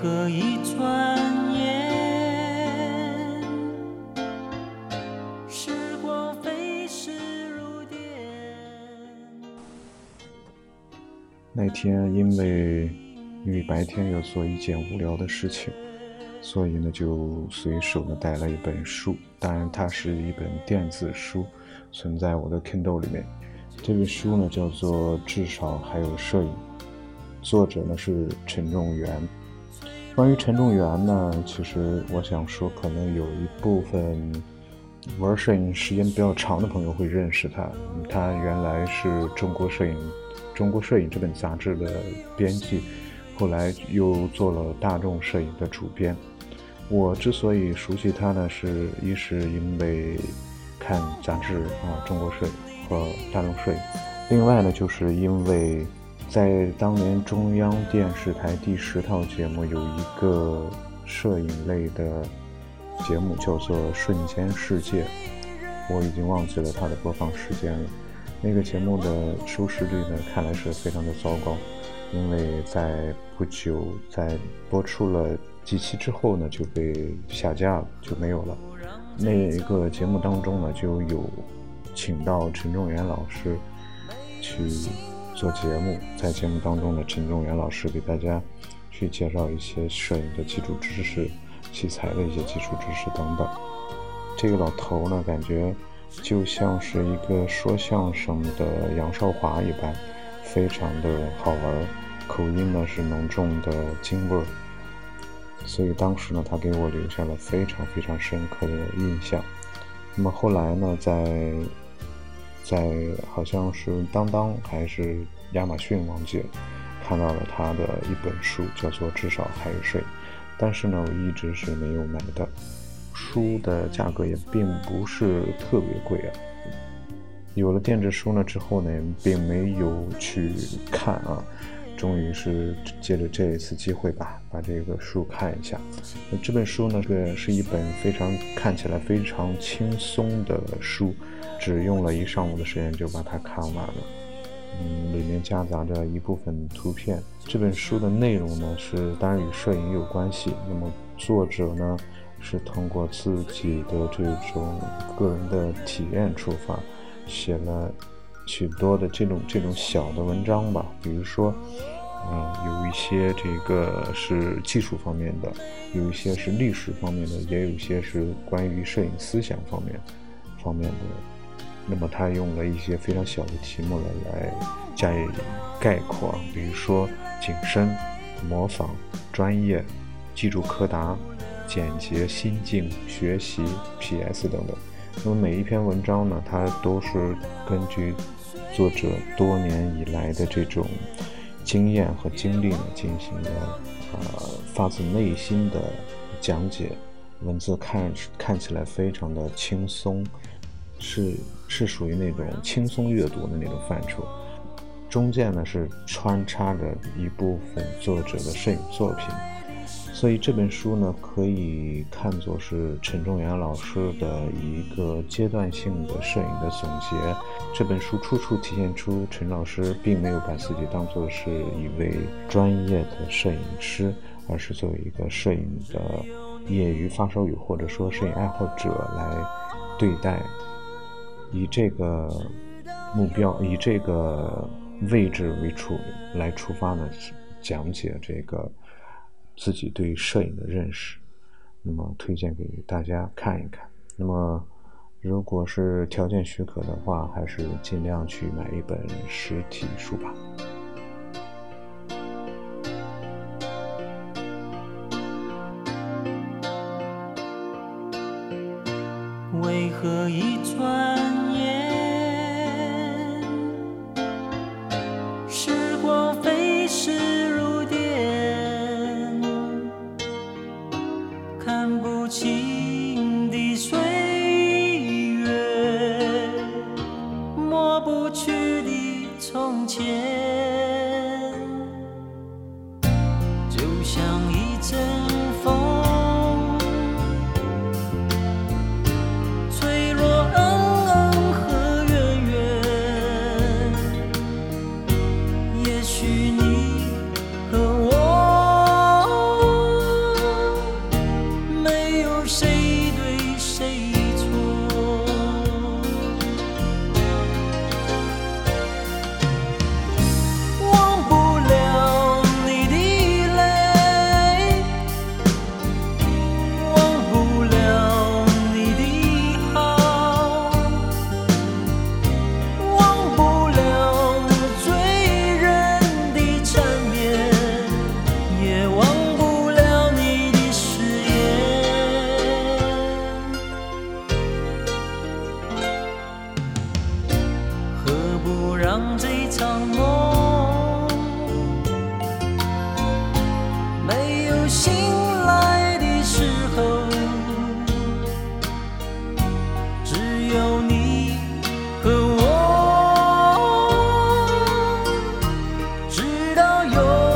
何一转眼，时光飞逝如电。那天因为因为白天要做一件无聊的事情，所以呢就随手呢带了一本书，当然它是一本电子书，存在我的 Kindle 里面。这本书呢叫做《至少还有摄影》，作者呢是陈仲元。关于陈仲元呢，其实我想说，可能有一部分玩摄影时间比较长的朋友会认识他。他原来是中国摄影《中国摄影》这本杂志的编辑，后来又做了大众摄影的主编。我之所以熟悉他呢，是一是因为看杂志啊，《中国摄影》和大众摄影，另外呢，就是因为。在当年中央电视台第十套节目有一个摄影类的节目，叫做《瞬间世界》，我已经忘记了它的播放时间了。那个节目的收视率呢，看来是非常的糟糕，因为在不久在播出了几期之后呢，就被下架了，就没有了。那一个节目当中呢，就有请到陈仲元老师去。做节目，在节目当中呢，陈仲元老师给大家去介绍一些摄影的基础知识、器材的一些基础知识等等。这个老头呢，感觉就像是一个说相声的杨少华一般，非常的好玩，口音呢是浓重的京味儿，所以当时呢，他给我留下了非常非常深刻的印象。那么后来呢，在在好像是当当还是亚马逊忘记了，看到了他的一本书，叫做《至少还有睡》，但是呢，我一直是没有买的。书的价格也并不是特别贵啊。有了电子书呢之后呢，并没有去看啊。终于是借着这一次机会吧，把这个书看一下。这本书呢，这是一本非常看起来非常轻松的书，只用了一上午的时间就把它看完了。嗯，里面夹杂着一部分图片。这本书的内容呢，是当然与摄影有关系。那么作者呢，是通过自己的这种个人的体验出发，写了。许多的这种这种小的文章吧，比如说，嗯，有一些这个是技术方面的，有一些是历史方面的，也有一些是关于摄影思想方面方面的。那么他用了一些非常小的题目来来加以概括，比如说景深、模仿、专业、记住柯达、简洁、心境、学习、P.S. 等等。那么每一篇文章呢，它都是根据。作者多年以来的这种经验和经历呢，进行了呃发自内心的讲解，文字看看起来非常的轻松，是是属于那种轻松阅读的那种范畴，中间呢是穿插着一部分作者的摄影作品。所以这本书呢，可以看作是陈仲元老师的一个阶段性的摄影的总结。这本书处处体现出陈老师并没有把自己当作是一位专业的摄影师，而是作为一个摄影的业余发烧友或者说摄影爱好者来对待，以这个目标、以这个位置为出来出发呢，讲解这个。自己对摄影的认识，那么推荐给大家看一看。那么，如果是条件许可的话，还是尽量去买一本实体书吧。为何一转眼？到有。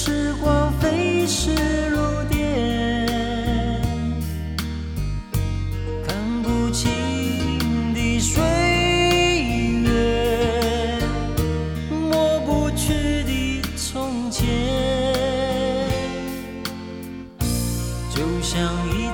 时光飞逝如电看不清的岁月抹不去的从前就像一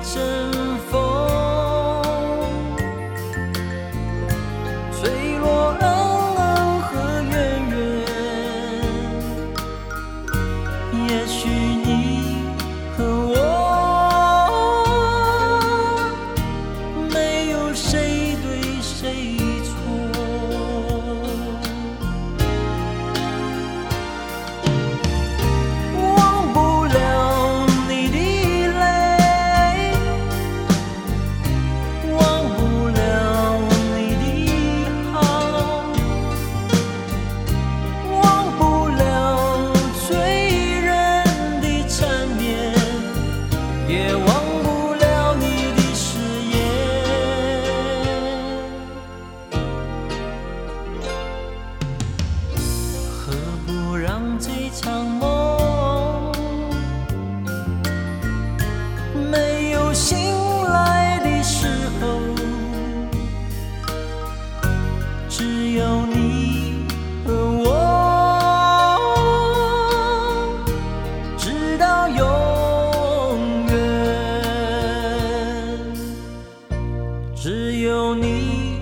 只有你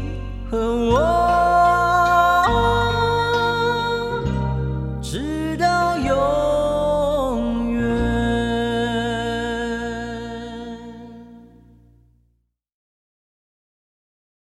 和我。